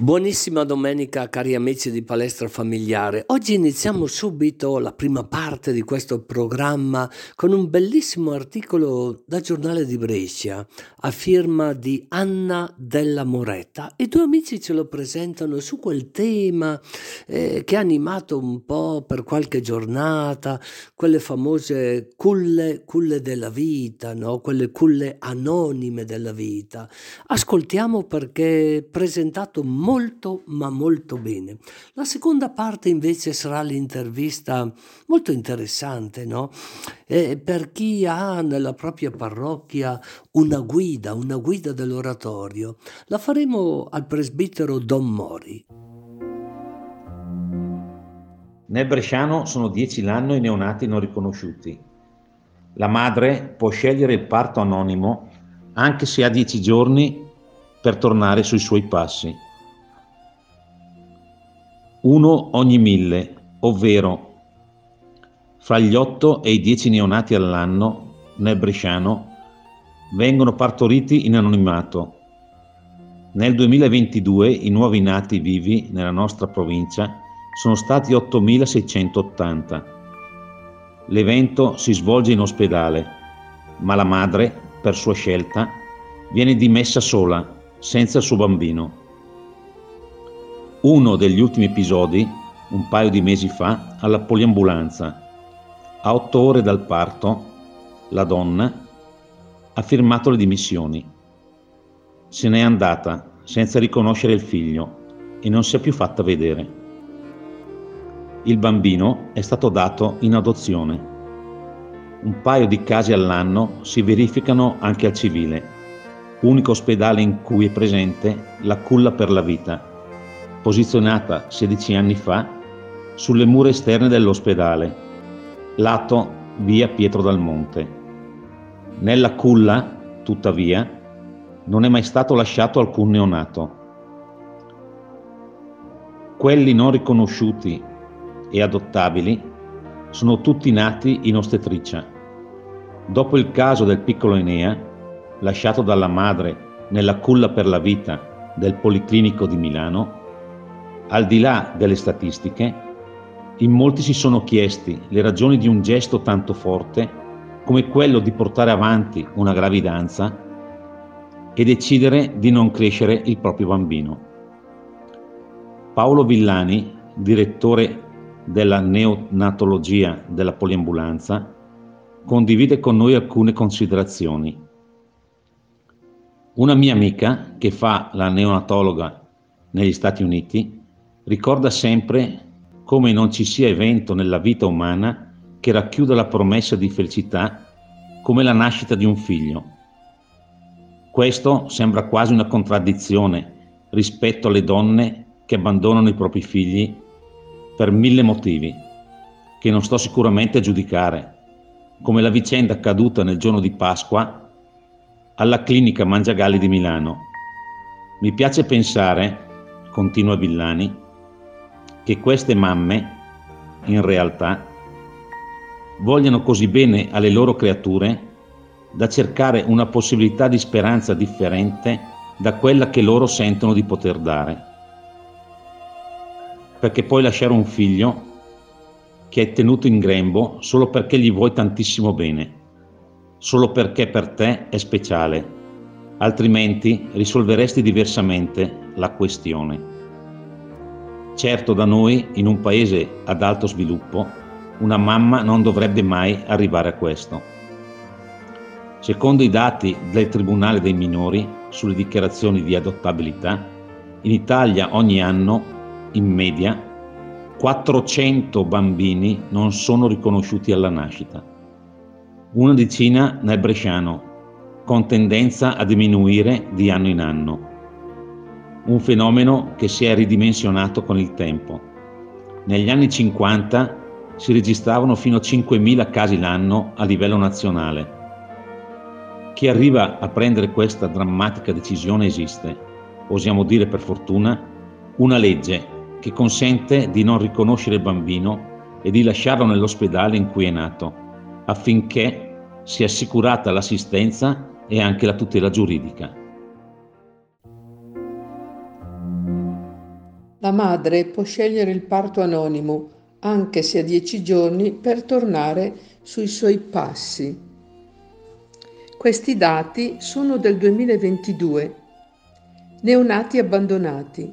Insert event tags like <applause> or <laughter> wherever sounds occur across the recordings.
Buonissima domenica cari amici di Palestra Familiare. Oggi iniziamo subito la prima parte di questo programma con un bellissimo articolo da Giornale di Brescia a firma di Anna Della Moretta. I due amici ce lo presentano su quel tema eh, che ha animato un po' per qualche giornata, quelle famose culle, culle della vita, no? quelle culle anonime della vita. Ascoltiamo perché presentato molto molto ma molto bene. La seconda parte invece sarà l'intervista molto interessante, no? Eh, per chi ha nella propria parrocchia una guida, una guida dell'oratorio. La faremo al presbitero Don Mori. Nel Bresciano sono dieci l'anno i neonati non riconosciuti. La madre può scegliere il parto anonimo anche se ha dieci giorni per tornare sui suoi passi uno ogni mille, ovvero fra gli 8 e i 10 neonati all'anno nel Bresciano vengono partoriti in anonimato. Nel 2022 i nuovi nati vivi nella nostra provincia sono stati 8.680. L'evento si svolge in ospedale, ma la madre, per sua scelta, viene dimessa sola, senza il suo bambino. Uno degli ultimi episodi, un paio di mesi fa, alla poliambulanza. A otto ore dal parto, la donna ha firmato le dimissioni. Se n'è andata senza riconoscere il figlio e non si è più fatta vedere. Il bambino è stato dato in adozione. Un paio di casi all'anno si verificano anche al civile, unico ospedale in cui è presente la culla per la vita posizionata 16 anni fa sulle mura esterne dell'ospedale, lato via Pietro dal Monte. Nella culla, tuttavia, non è mai stato lasciato alcun neonato. Quelli non riconosciuti e adottabili sono tutti nati in ostetricia. Dopo il caso del piccolo Enea, lasciato dalla madre nella culla per la vita del Policlinico di Milano, al di là delle statistiche, in molti si sono chiesti le ragioni di un gesto tanto forte come quello di portare avanti una gravidanza e decidere di non crescere il proprio bambino. Paolo Villani, direttore della neonatologia della poliambulanza, condivide con noi alcune considerazioni. Una mia amica, che fa la neonatologa negli Stati Uniti, ricorda sempre come non ci sia evento nella vita umana che racchiuda la promessa di felicità come la nascita di un figlio. Questo sembra quasi una contraddizione rispetto alle donne che abbandonano i propri figli per mille motivi, che non sto sicuramente a giudicare, come la vicenda accaduta nel giorno di Pasqua alla clinica Mangiagalli di Milano. Mi piace pensare, continua Villani, che queste mamme, in realtà, vogliano così bene alle loro creature da cercare una possibilità di speranza differente da quella che loro sentono di poter dare. Perché puoi lasciare un figlio che hai tenuto in grembo solo perché gli vuoi tantissimo bene, solo perché per te è speciale, altrimenti risolveresti diversamente la questione. Certo da noi, in un paese ad alto sviluppo, una mamma non dovrebbe mai arrivare a questo. Secondo i dati del Tribunale dei minori sulle dichiarazioni di adottabilità, in Italia ogni anno, in media, 400 bambini non sono riconosciuti alla nascita. Una decina nel Bresciano, con tendenza a diminuire di anno in anno un fenomeno che si è ridimensionato con il tempo. Negli anni 50 si registravano fino a 5.000 casi l'anno a livello nazionale. Chi arriva a prendere questa drammatica decisione esiste, osiamo dire per fortuna, una legge che consente di non riconoscere il bambino e di lasciarlo nell'ospedale in cui è nato, affinché sia assicurata l'assistenza e anche la tutela giuridica. La madre può scegliere il parto anonimo, anche se a dieci giorni, per tornare sui suoi passi. Questi dati sono del 2022. Neonati abbandonati.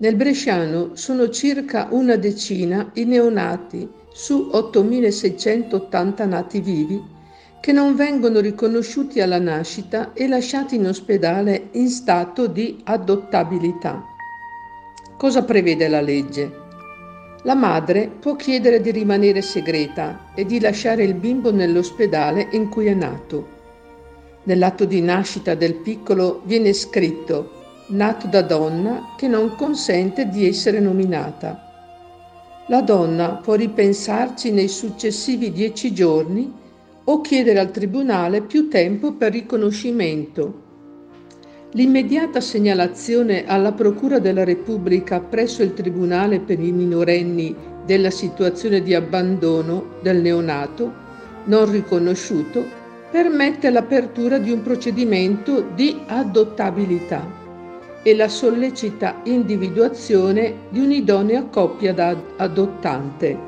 Nel Bresciano sono circa una decina i neonati su 8.680 nati vivi che non vengono riconosciuti alla nascita e lasciati in ospedale in stato di adottabilità. Cosa prevede la legge? La madre può chiedere di rimanere segreta e di lasciare il bimbo nell'ospedale in cui è nato. Nell'atto di nascita del piccolo viene scritto nato da donna che non consente di essere nominata. La donna può ripensarci nei successivi dieci giorni o chiedere al Tribunale più tempo per riconoscimento. L'immediata segnalazione alla Procura della Repubblica presso il Tribunale per i minorenni della situazione di abbandono del neonato non riconosciuto permette l'apertura di un procedimento di adottabilità e la sollecita individuazione di un'idonea coppia da adottante.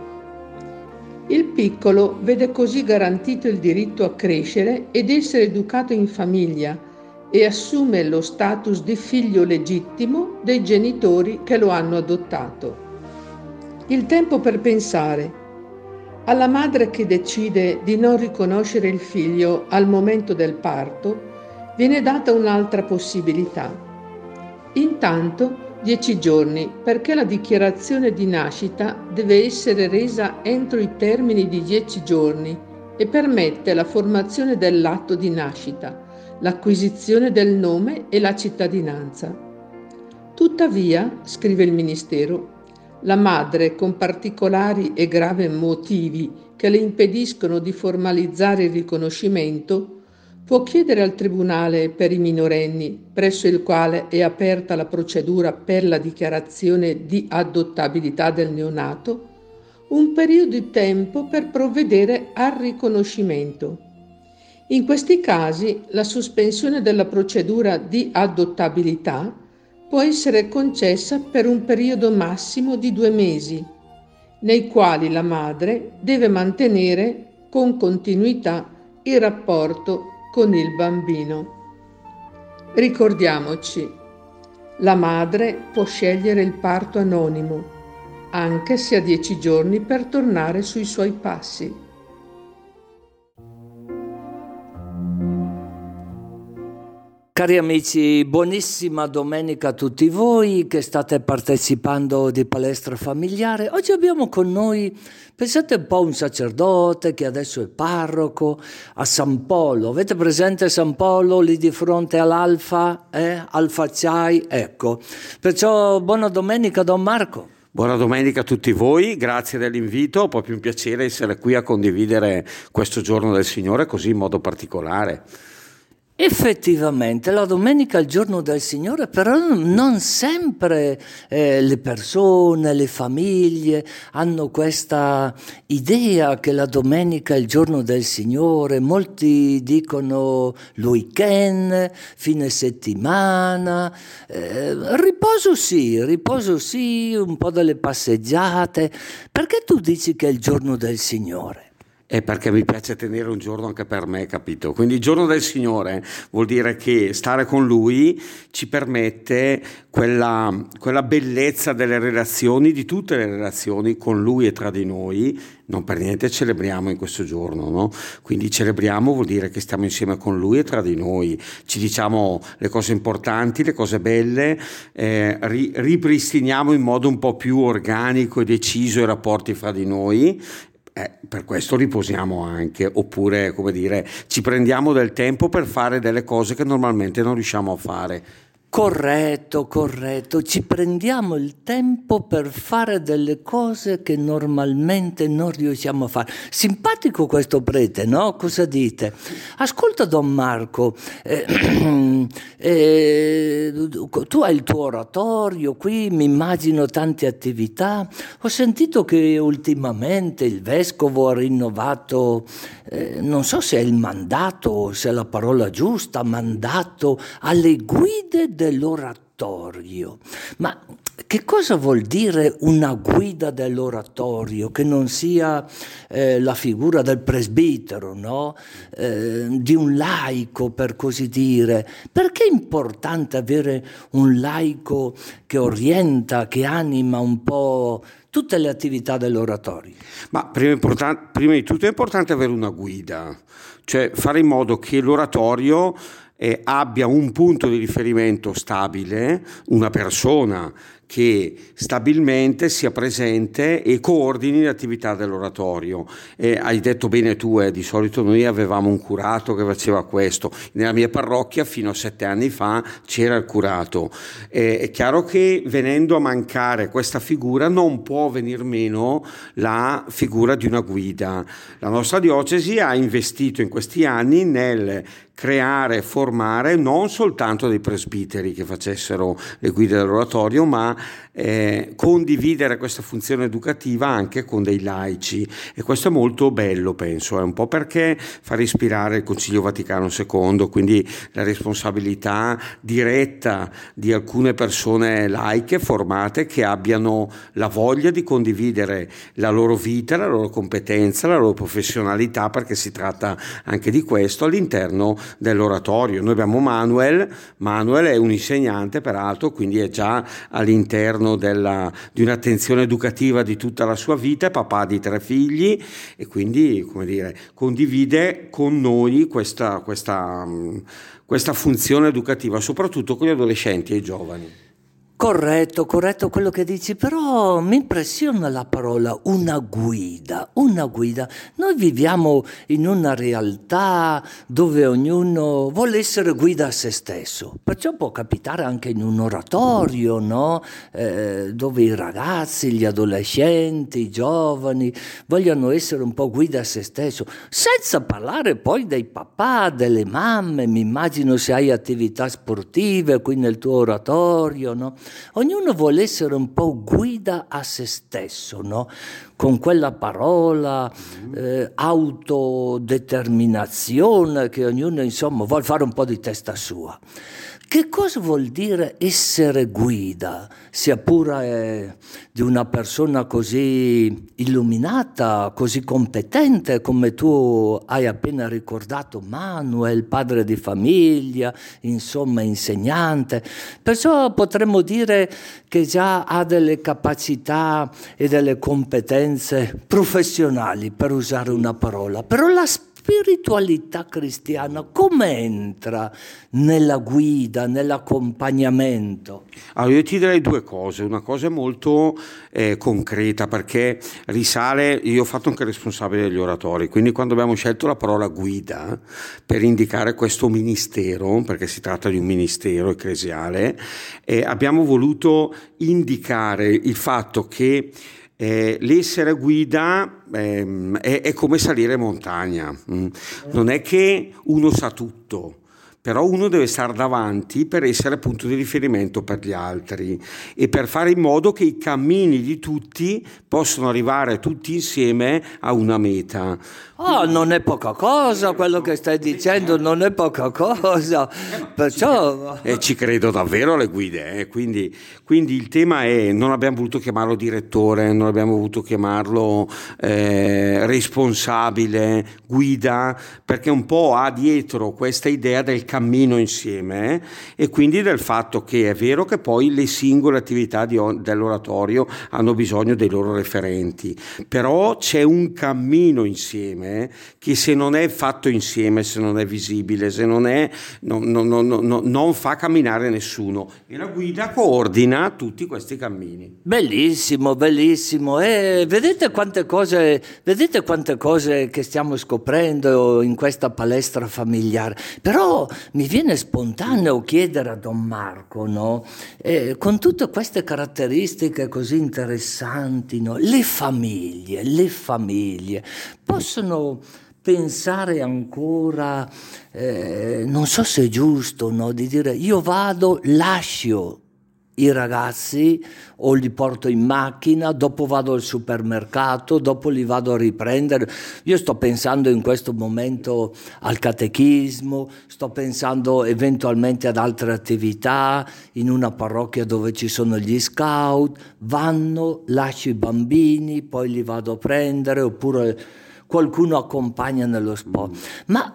Il piccolo vede così garantito il diritto a crescere ed essere educato in famiglia e assume lo status di figlio legittimo dei genitori che lo hanno adottato. Il tempo per pensare. Alla madre che decide di non riconoscere il figlio al momento del parto viene data un'altra possibilità Intanto dieci giorni perché la dichiarazione di nascita deve essere resa entro i termini di dieci giorni e permette la formazione dell'atto di nascita, l'acquisizione del nome e la cittadinanza. Tuttavia, scrive il Ministero, la madre con particolari e gravi motivi che le impediscono di formalizzare il riconoscimento può chiedere al Tribunale per i minorenni, presso il quale è aperta la procedura per la dichiarazione di adottabilità del neonato, un periodo di tempo per provvedere al riconoscimento. In questi casi la sospensione della procedura di adottabilità può essere concessa per un periodo massimo di due mesi, nei quali la madre deve mantenere con continuità il rapporto con il bambino. Ricordiamoci, la madre può scegliere il parto anonimo, anche se ha dieci giorni per tornare sui suoi passi. Cari amici, buonissima domenica a tutti voi che state partecipando di palestra familiare. Oggi abbiamo con noi, pensate un po' un sacerdote che adesso è parroco a San Polo. Avete presente San Polo lì di fronte all'Alfa? Eh? Alfa Chai? Ecco. Perciò buona domenica Don Marco. Buona domenica a tutti voi, grazie dell'invito, proprio un piacere essere qui a condividere questo giorno del Signore così in modo particolare. Effettivamente, la domenica è il giorno del Signore, però non sempre eh, le persone, le famiglie hanno questa idea che la domenica è il giorno del Signore. Molti dicono weekend, fine settimana, eh, riposo sì, riposo sì, un po' delle passeggiate. Perché tu dici che è il giorno del Signore? È perché mi piace tenere un giorno anche per me, capito? Quindi il giorno del Signore vuol dire che stare con Lui ci permette quella, quella, bellezza delle relazioni, di tutte le relazioni con Lui e tra di noi. Non per niente celebriamo in questo giorno, no? Quindi celebriamo vuol dire che stiamo insieme con Lui e tra di noi. Ci diciamo le cose importanti, le cose belle, eh, ri, ripristiniamo in modo un po' più organico e deciso i rapporti fra di noi eh, per questo riposiamo anche, oppure, come dire, ci prendiamo del tempo per fare delle cose che normalmente non riusciamo a fare. Corretto, corretto, ci prendiamo il tempo per fare delle cose che normalmente non riusciamo a fare. Simpatico questo prete, no? Cosa dite? Ascolta Don Marco, eh, <clears throat> eh, tu hai il tuo oratorio qui, mi immagino tante attività. Ho sentito che ultimamente il vescovo ha rinnovato, eh, non so se è il mandato, se è la parola giusta, mandato alle guide dell'oratorio. Ma che cosa vuol dire una guida dell'oratorio che non sia eh, la figura del presbitero, no? eh, di un laico per così dire? Perché è importante avere un laico che orienta, che anima un po' tutte le attività dell'oratorio? Ma prima, prima di tutto è importante avere una guida, cioè fare in modo che l'oratorio eh, abbia un punto di riferimento stabile, una persona che stabilmente sia presente e coordini l'attività dell'oratorio. E hai detto bene tu, eh, di solito noi avevamo un curato che faceva questo. Nella mia parrocchia fino a sette anni fa c'era il curato. Eh, è chiaro che venendo a mancare questa figura non può venir meno la figura di una guida. La nostra diocesi ha investito in questi anni nel creare formare non soltanto dei presbiteri che facessero le guide dell'oratorio, ma eh, condividere questa funzione educativa anche con dei laici. E questo è molto bello penso, è un po' perché fa ispirare il Concilio Vaticano II, quindi la responsabilità diretta di alcune persone laiche formate che abbiano la voglia di condividere la loro vita, la loro competenza, la loro professionalità perché si tratta anche di questo all'interno dell'oratorio. Noi abbiamo Manuel, Manuel è un insegnante peraltro, quindi è già all'interno della, di un'attenzione educativa di tutta la sua vita, è papà di tre figli e quindi come dire, condivide con noi questa, questa, questa funzione educativa, soprattutto con gli adolescenti e i giovani. Corretto, corretto quello che dici, però mi impressiona la parola una guida, una guida. Noi viviamo in una realtà dove ognuno vuole essere guida a se stesso, perciò può capitare anche in un oratorio, no? eh, dove i ragazzi, gli adolescenti, i giovani vogliono essere un po' guida a se stesso, senza parlare poi dei papà, delle mamme, mi immagino se hai attività sportive qui nel tuo oratorio, no? Ognuno vuole essere un po' guida a se stesso, no? con quella parola eh, autodeterminazione che ognuno insomma vuole fare un po' di testa sua. Che cosa vuol dire essere guida, sia pure eh, di una persona così illuminata, così competente come tu hai appena ricordato, Manuel, padre di famiglia, insomma insegnante. Perciò potremmo dire che già ha delle capacità e delle competenze professionali, per usare una parola. Però la spiritualità cristiana come entra nella guida, nell'accompagnamento? Allora io ti direi due cose, una cosa molto eh, concreta perché risale, io ho fatto anche responsabile degli oratori, quindi quando abbiamo scelto la parola guida per indicare questo ministero, perché si tratta di un ministero ecclesiale, eh, abbiamo voluto indicare il fatto che eh, l'essere guida ehm, è, è, come salire montagna, mm. non è che uno sa tutto però uno deve stare davanti per essere punto di riferimento per gli altri e per fare in modo che i cammini di tutti possano arrivare tutti insieme a una meta. Oh, non è poca cosa quello che stai dicendo, non è poca cosa. Perciò... E ci credo davvero alle guide, eh? quindi, quindi, il tema è, non abbiamo voluto chiamarlo direttore, non abbiamo voluto chiamarlo eh, responsabile, guida, perché un po' ha dietro questa idea del cammino insieme eh? e quindi del fatto che è vero che poi le singole attività di, dell'oratorio hanno bisogno dei loro referenti, però c'è un cammino insieme insieme che se non è fatto insieme, se non è visibile, se non è, non, non, non, non fa camminare nessuno. E la guida coordina tutti questi cammini. Bellissimo, bellissimo. E vedete quante cose, vedete quante cose che stiamo scoprendo in questa palestra familiare. Però mi viene spontaneo chiedere a Don Marco, no? eh, con tutte queste caratteristiche così interessanti, no? le famiglie, le famiglie possono pensare ancora, eh, non so se è giusto, no? di dire io vado, lascio i ragazzi o li porto in macchina, dopo vado al supermercato, dopo li vado a riprendere. Io sto pensando in questo momento al catechismo, sto pensando eventualmente ad altre attività, in una parrocchia dove ci sono gli scout, vanno, lascio i bambini, poi li vado a prendere oppure qualcuno accompagna nello sport. Ma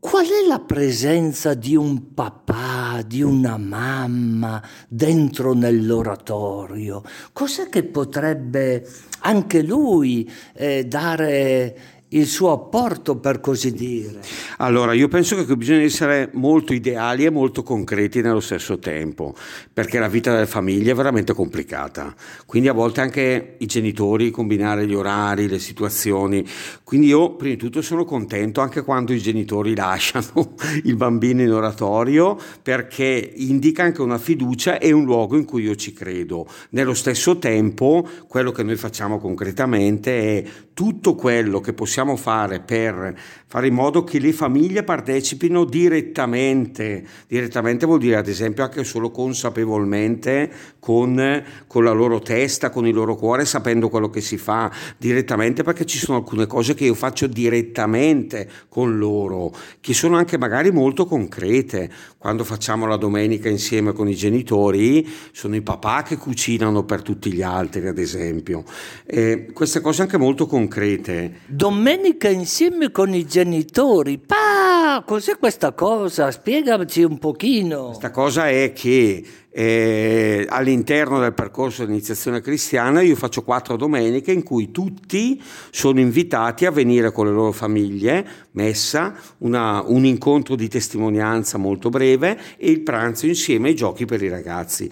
Qual è la presenza di un papà, di una mamma dentro nell'oratorio? Cos'è che potrebbe anche lui eh, dare il suo apporto, per così dire? Allora, io penso che bisogna essere molto ideali e molto concreti nello stesso tempo, perché la vita delle famiglie è veramente complicata. Quindi a volte anche i genitori combinare gli orari, le situazioni. Quindi io, prima di tutto, sono contento anche quando i genitori <laughs> lasciano il bambino in oratorio, perché indica anche una fiducia e un luogo in cui io ci credo. Nello stesso tempo, quello che noi facciamo concretamente è tutto quello che possiamo fare per fare in modo che le famiglie partecipino direttamente. Direttamente vuol dire ad esempio anche solo consapevolmente con, con, la loro testa, con il loro cuore, sapendo quello che si fa direttamente perché ci sono alcune cose che io faccio direttamente con loro, che sono anche magari molto concrete. Quando facciamo la domenica insieme con i genitori, sono i papà che cucinano per tutti gli altri, ad esempio. E queste cose anche molto concrete. Domenica insieme con i genitori genitori. Cos'è questa cosa? Spiegaci un pochino. Questa cosa è che eh, all'interno del percorso di iniziazione cristiana io faccio quattro domeniche in cui tutti sono invitati a venire con le loro famiglie, messa, una, un incontro di testimonianza molto breve e il pranzo insieme ai giochi per i ragazzi.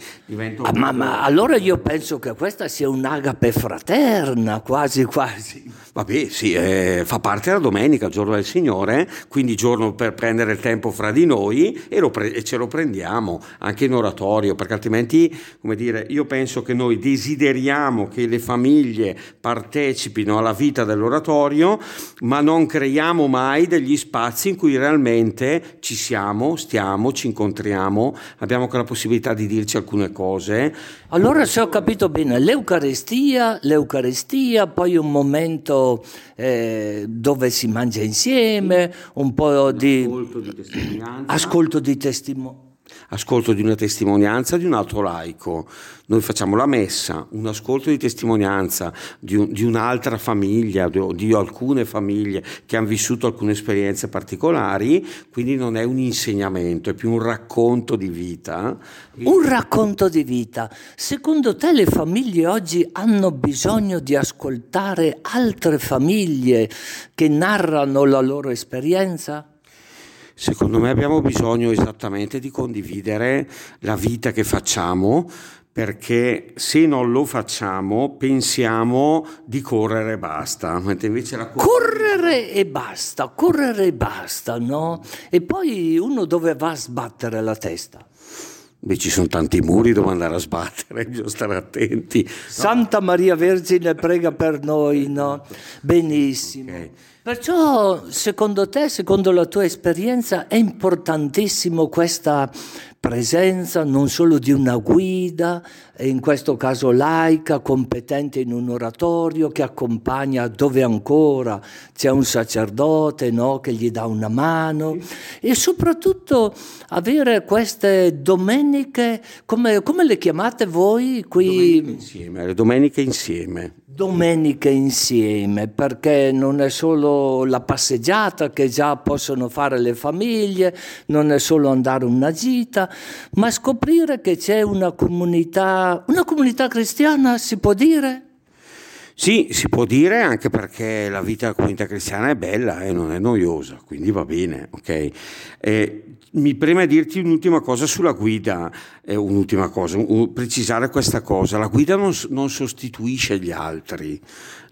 Ah, ma, ma, allora io penso che questa sia un'agape fraterna, quasi quasi. Vabbè, sì, eh, fa parte della domenica, giorno del Signore, quindi giorno per prendere il tempo fra di noi e, pre- e ce lo prendiamo anche in oratorio perché altrimenti, come dire, io penso che noi desideriamo che le famiglie partecipino alla vita dell'oratorio, ma non creiamo mai degli spazi in cui realmente ci siamo, stiamo, ci incontriamo, abbiamo quella possibilità di dirci alcune cose. Allora, se ho capito bene, l'Eucaristia, l'Eucaristia, poi un momento eh, dove si mangia insieme, un po' di ascolto di testimonianza. Ascolto di testimonianza ascolto di una testimonianza di un altro laico. Noi facciamo la messa, un ascolto di testimonianza di, un, di un'altra famiglia, di, di, alcune famiglie che hanno vissuto alcune esperienze particolari, quindi non è un insegnamento, è più un racconto di vita. Un racconto di vita. Secondo te le famiglie oggi hanno bisogno di ascoltare altre famiglie che narrano la loro esperienza? Secondo me abbiamo bisogno esattamente di condividere la vita che facciamo perché se non lo facciamo pensiamo di correre e basta, mentre invece la correre e basta, correre e basta, no? E poi uno dove va a sbattere la testa? Beh, ci sono tanti muri dove andare a sbattere, <laughs> bisogna stare attenti. No? Santa Maria Vergine prega per noi, no? Benissimo. Okay. Perciò, secondo te, secondo la tua esperienza, è importantissimo questa presenza non solo di una guida, in questo caso laica, competente in un oratorio, che accompagna dove ancora c'è un sacerdote no? che gli dà una mano e soprattutto avere queste domeniche, come, come le chiamate voi qui? Domeniche insieme, le domeniche insieme domeniche insieme, perché non è solo la passeggiata che già possono fare le famiglie, non è solo andare una gita, ma scoprire che c'è una comunità, una comunità cristiana, si può dire? Sì, si può dire anche perché la vita della comunità cristiana è bella e non è noiosa, quindi va bene, ok? Eh, mi preme dirti un'ultima cosa sulla guida, eh, un'ultima cosa, un, precisare questa cosa, la guida non, non, sostituisce gli altri,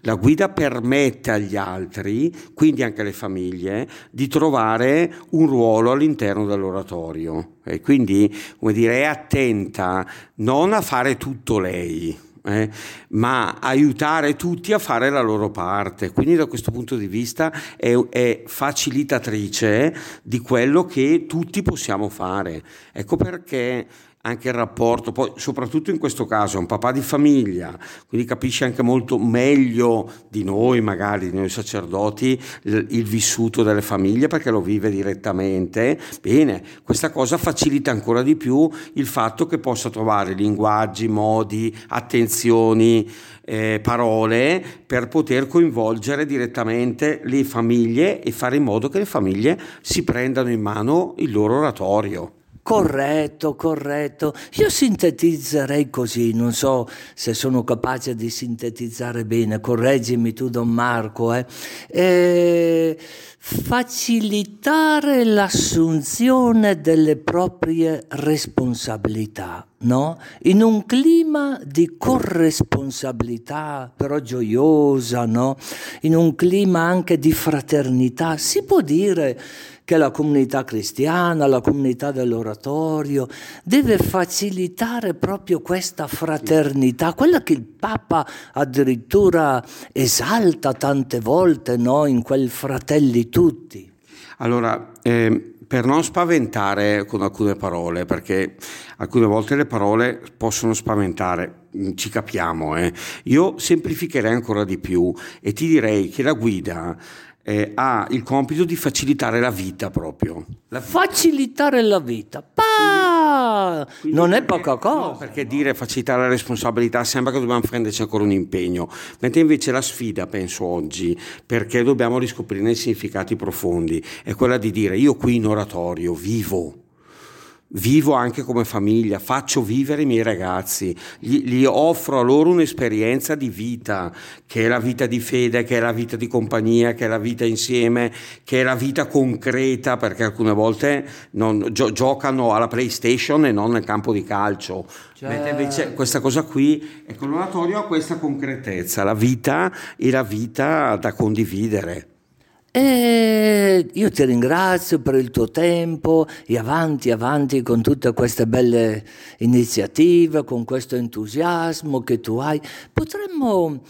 la guida permette agli altri, quindi anche alle famiglie, di trovare un ruolo all'interno dell'oratorio e quindi, come dire, è attenta non a fare tutto lei, eh, ma aiutare tutti a fare la loro parte. Quindi da questo punto di vista è, è, facilitatrice di quello che tutti possiamo fare. Ecco perché anche il rapporto, poi soprattutto in questo caso è un papà di famiglia, quindi capisce anche molto meglio di noi, magari di noi sacerdoti, il, il vissuto delle famiglie perché lo vive direttamente. Bene, questa cosa facilita ancora di più il fatto che possa trovare linguaggi, modi, attenzioni, eh, parole per poter coinvolgere direttamente le famiglie e fare in modo che le famiglie si prendano in mano il loro oratorio. Corretto, corretto. Io sintetizzerei così, non so se sono capace di sintetizzare bene, correggimi tu Don Marco. Eh. Eh, facilitare l'assunzione delle proprie responsabilità, no? In un clima di corresponsabilità però gioiosa, no? In un clima anche di fraternità, si può dire che la comunità cristiana, la comunità dell'oratorio, deve facilitare proprio questa fraternità, quella che il Papa addirittura esalta tante volte no? in quel fratelli tutti. Allora, eh, per non spaventare con alcune parole, perché alcune volte le parole possono spaventare, ci capiamo, eh? io semplificherei ancora di più e ti direi che la guida eh, ha il compito di facilitare la vita proprio. La facilitare la vita. Pa! Quindi non perché, è poca cosa. No, perché dire facilitare la responsabilità sembra che dobbiamo prenderci ancora un impegno, mentre invece la sfida, penso oggi, perché dobbiamo riscoprire i significati profondi, è quella di dire io qui in oratorio vivo vivo anche come famiglia, faccio vivere i miei ragazzi, gli, gli, offro a loro un'esperienza di vita, che è la vita di fede, che è la vita di compagnia, che è la vita insieme, che è la vita concreta, perché alcune volte non, gio, giocano alla PlayStation e non nel campo di calcio. Cioè... Mentre invece questa cosa qui, ecco, l'oratorio ha questa concretezza, la vita e la vita da condividere. Io ti ringrazio per il tuo tempo e avanti, avanti con tutte queste belle iniziative, con questo entusiasmo che tu hai. Potremmo,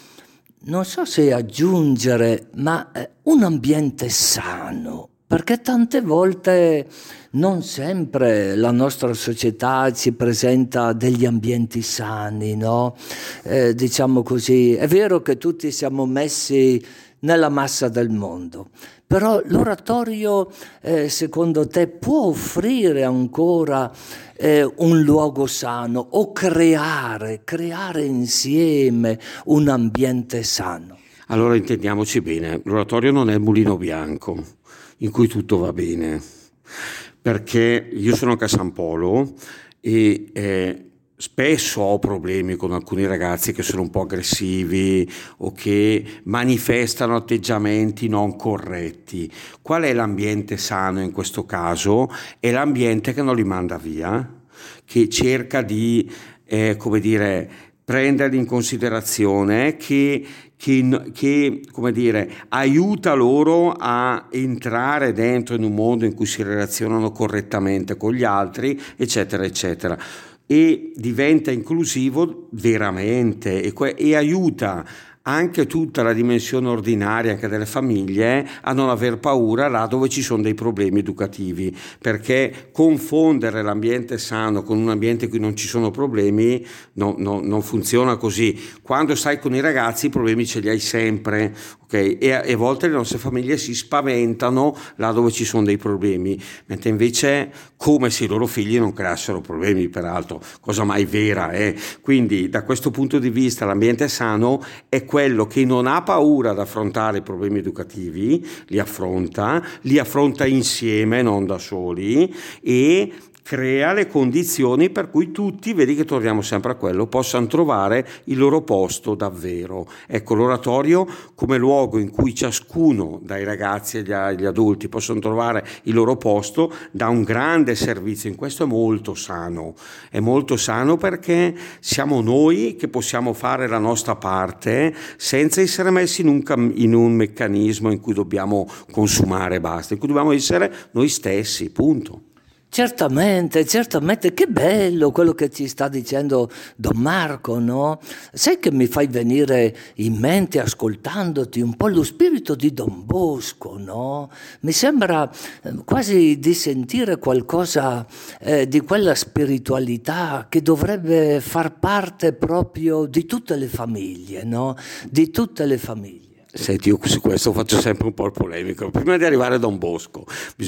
non so se aggiungere, ma eh, un ambiente sano, perché tante volte non sempre la nostra società ci presenta degli ambienti sani, no? Eh, diciamo così, è vero che tutti siamo messi nella massa del mondo. Però l'oratorio, eh, secondo te, può offrire ancora eh, un luogo sano o creare, creare insieme un ambiente sano? Allora intendiamoci bene, l'oratorio non è il mulino bianco in cui tutto va bene, perché io sono anche a San Polo e eh, Spesso ho problemi con alcuni ragazzi che sono un po' aggressivi o che manifestano atteggiamenti non corretti. Qual è l'ambiente sano in questo caso? È l'ambiente che non li manda via, che cerca di, eh, come dire, prenderli in considerazione, che, che, che dire, aiuta loro a entrare dentro in un mondo in cui si relazionano correttamente con gli altri, eccetera, eccetera e diventa inclusivo veramente e, e aiuta anche tutta la dimensione ordinaria anche delle famiglie a non aver paura là dove ci sono dei problemi educativi, perché confondere l'ambiente sano con un ambiente in cui non ci sono problemi no, no, non funziona così. Quando stai con i ragazzi i problemi ce li hai sempre, okay? e, a, e a volte le nostre famiglie si spaventano là dove ci sono dei problemi, mentre invece come se i loro figli non creassero problemi, peraltro, cosa mai vera. Eh? Quindi da questo punto di vista l'ambiente sano è quello che non ha paura ad affrontare i problemi educativi, li affronta, li affronta insieme, non da soli, e crea le condizioni per cui tutti, vedi che torniamo sempre a quello, possano trovare il loro posto davvero. Ecco, l'oratorio come luogo in cui ciascuno, dai ragazzi agli, adulti, possono trovare il loro posto, dà un grande servizio. In questo è molto sano. È molto sano perché siamo noi che possiamo fare la nostra parte senza essere messi in un, in un meccanismo in cui dobbiamo consumare basta, in cui dobbiamo essere noi stessi, punto. Certamente, certamente, che bello quello che ci sta dicendo Don Marco, no? Sai che mi fai venire in mente ascoltandoti un po' lo spirito di Don Bosco, no? Mi sembra eh, quasi di sentire qualcosa eh, di quella spiritualità che dovrebbe far parte proprio di tutte le famiglie, no? Di tutte le famiglie. Senti, io su questo faccio sempre un po' il polemico. Prima di arrivare a Don Bosco,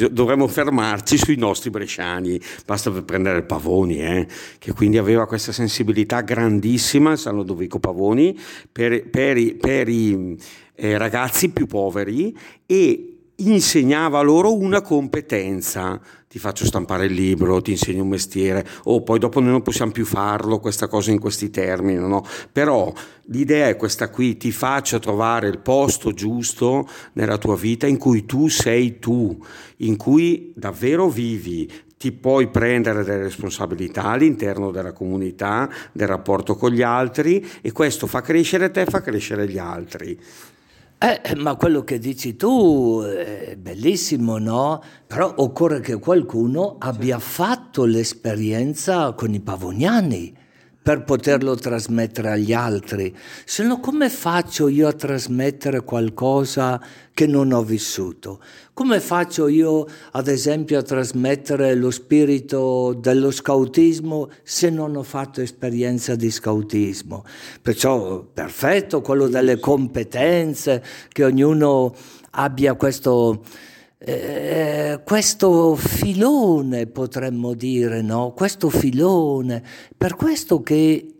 dovremmo fermarci sui nostri bresciani. Basta per prendere Pavoni, eh, che quindi aveva questa sensibilità grandissima, San Lodovico Pavoni, per, per, i, per i eh, ragazzi più poveri e insegnava loro una competenza. Ti faccio stampare il libro, ti insegno un mestiere, o oh, poi dopo noi non possiamo più farlo, questa cosa in questi termini, no? Però l'idea è questa qui, ti faccio trovare il posto giusto nella tua vita in cui tu sei tu, in cui davvero vivi, ti puoi prendere delle responsabilità all'interno della comunità, del rapporto con gli altri e questo fa crescere te, fa crescere gli altri. Eh, ma quello che dici tu è bellissimo, no? Però occorre che qualcuno abbia fatto l'esperienza con i pavoniani per poterlo trasmettere agli altri. Se no come faccio io a trasmettere qualcosa che non ho vissuto? Come faccio io ad esempio a trasmettere lo spirito dello scautismo se non ho fatto esperienza di scautismo? Perciò perfetto quello delle competenze, che ognuno abbia questo eh, questo filone, potremmo dire, no? Questo filone, per questo che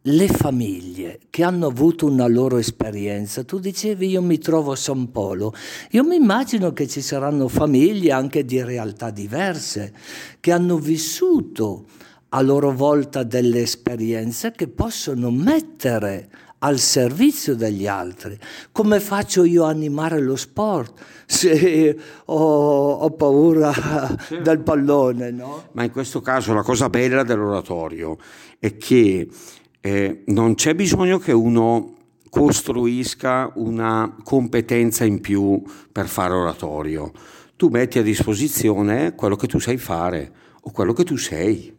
le famiglie che hanno avuto una loro esperienza, tu dicevi io mi trovo a San Polo, io mi immagino che ci saranno famiglie anche di realtà diverse, che hanno vissuto a loro volta delle esperienze che possono mettere al servizio degli altri. Come faccio io a animare lo sport se ho, ho paura certo. del pallone? No? Ma in questo caso la cosa bella dell'oratorio è che eh, non c'è bisogno che uno costruisca una competenza in più per fare oratorio. Tu metti a disposizione quello che tu sai fare o quello che tu sei.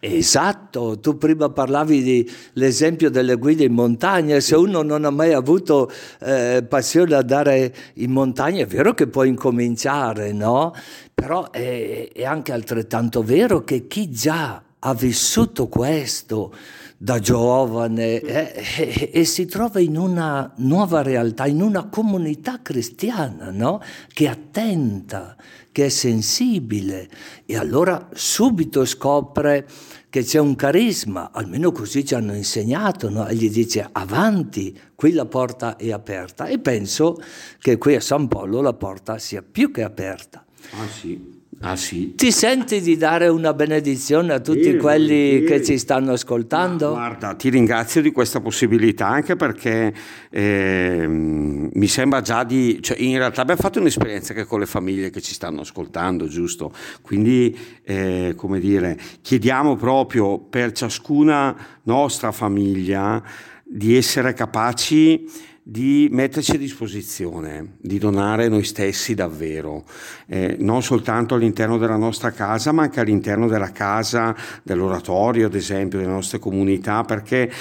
Esatto, tu prima parlavi dell'esempio delle guide in montagna, se uno non ha mai avuto eh, passione ad andare in montagna è vero che può incominciare, no? Però è, è anche altrettanto vero che chi già ha vissuto questo da giovane eh, e, e, si trova in una nuova realtà, in una comunità cristiana, no? che è attenta, che è sensibile e allora subito scopre che c'è un carisma, almeno così ci hanno insegnato, no? e gli dice avanti, qui la porta è aperta e penso che qui a San Polo la porta sia più che aperta. Ah sì. Ah, sì. Ti senti di dare una benedizione a tutti sì, quelli sì. che ci stanno ascoltando? Ma guarda, ti ringrazio di questa possibilità anche perché eh, mi sembra già di... Cioè, in realtà abbiamo fatto un'esperienza che con le famiglie che ci stanno ascoltando, giusto? Quindi, eh, come dire, chiediamo proprio per ciascuna nostra famiglia di essere capaci di metterci a disposizione, di donare noi stessi davvero, eh, non soltanto all'interno della nostra casa, ma anche all'interno della casa, dell'oratorio, ad esempio, delle nostre comunità, perché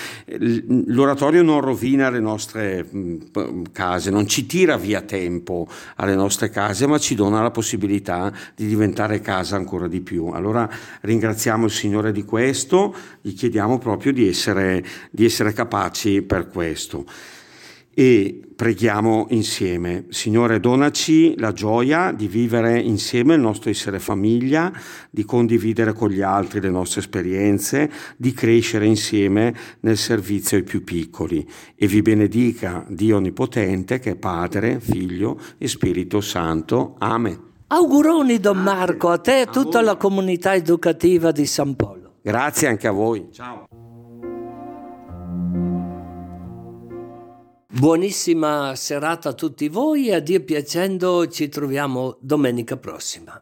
l'oratorio non rovina le nostre case, non ci tira via tempo alle nostre case, ma ci dona la possibilità di diventare casa ancora di più. Allora ringraziamo il Signore di questo, gli chiediamo proprio di essere, di essere capaci per questo e preghiamo insieme. Signore, donaci la gioia di vivere insieme il nostro essere famiglia, di condividere con gli altri le nostre esperienze, di crescere insieme nel servizio ai più piccoli. E vi benedica Dio Onnipotente, che è Padre, Figlio e Spirito Santo. Amen. Auguroni, Don Marco, a te e a tutta la comunità educativa di San Polo. Grazie anche a voi. Ciao. Buonissima serata a tutti voi e a Dio piacendo ci troviamo domenica prossima.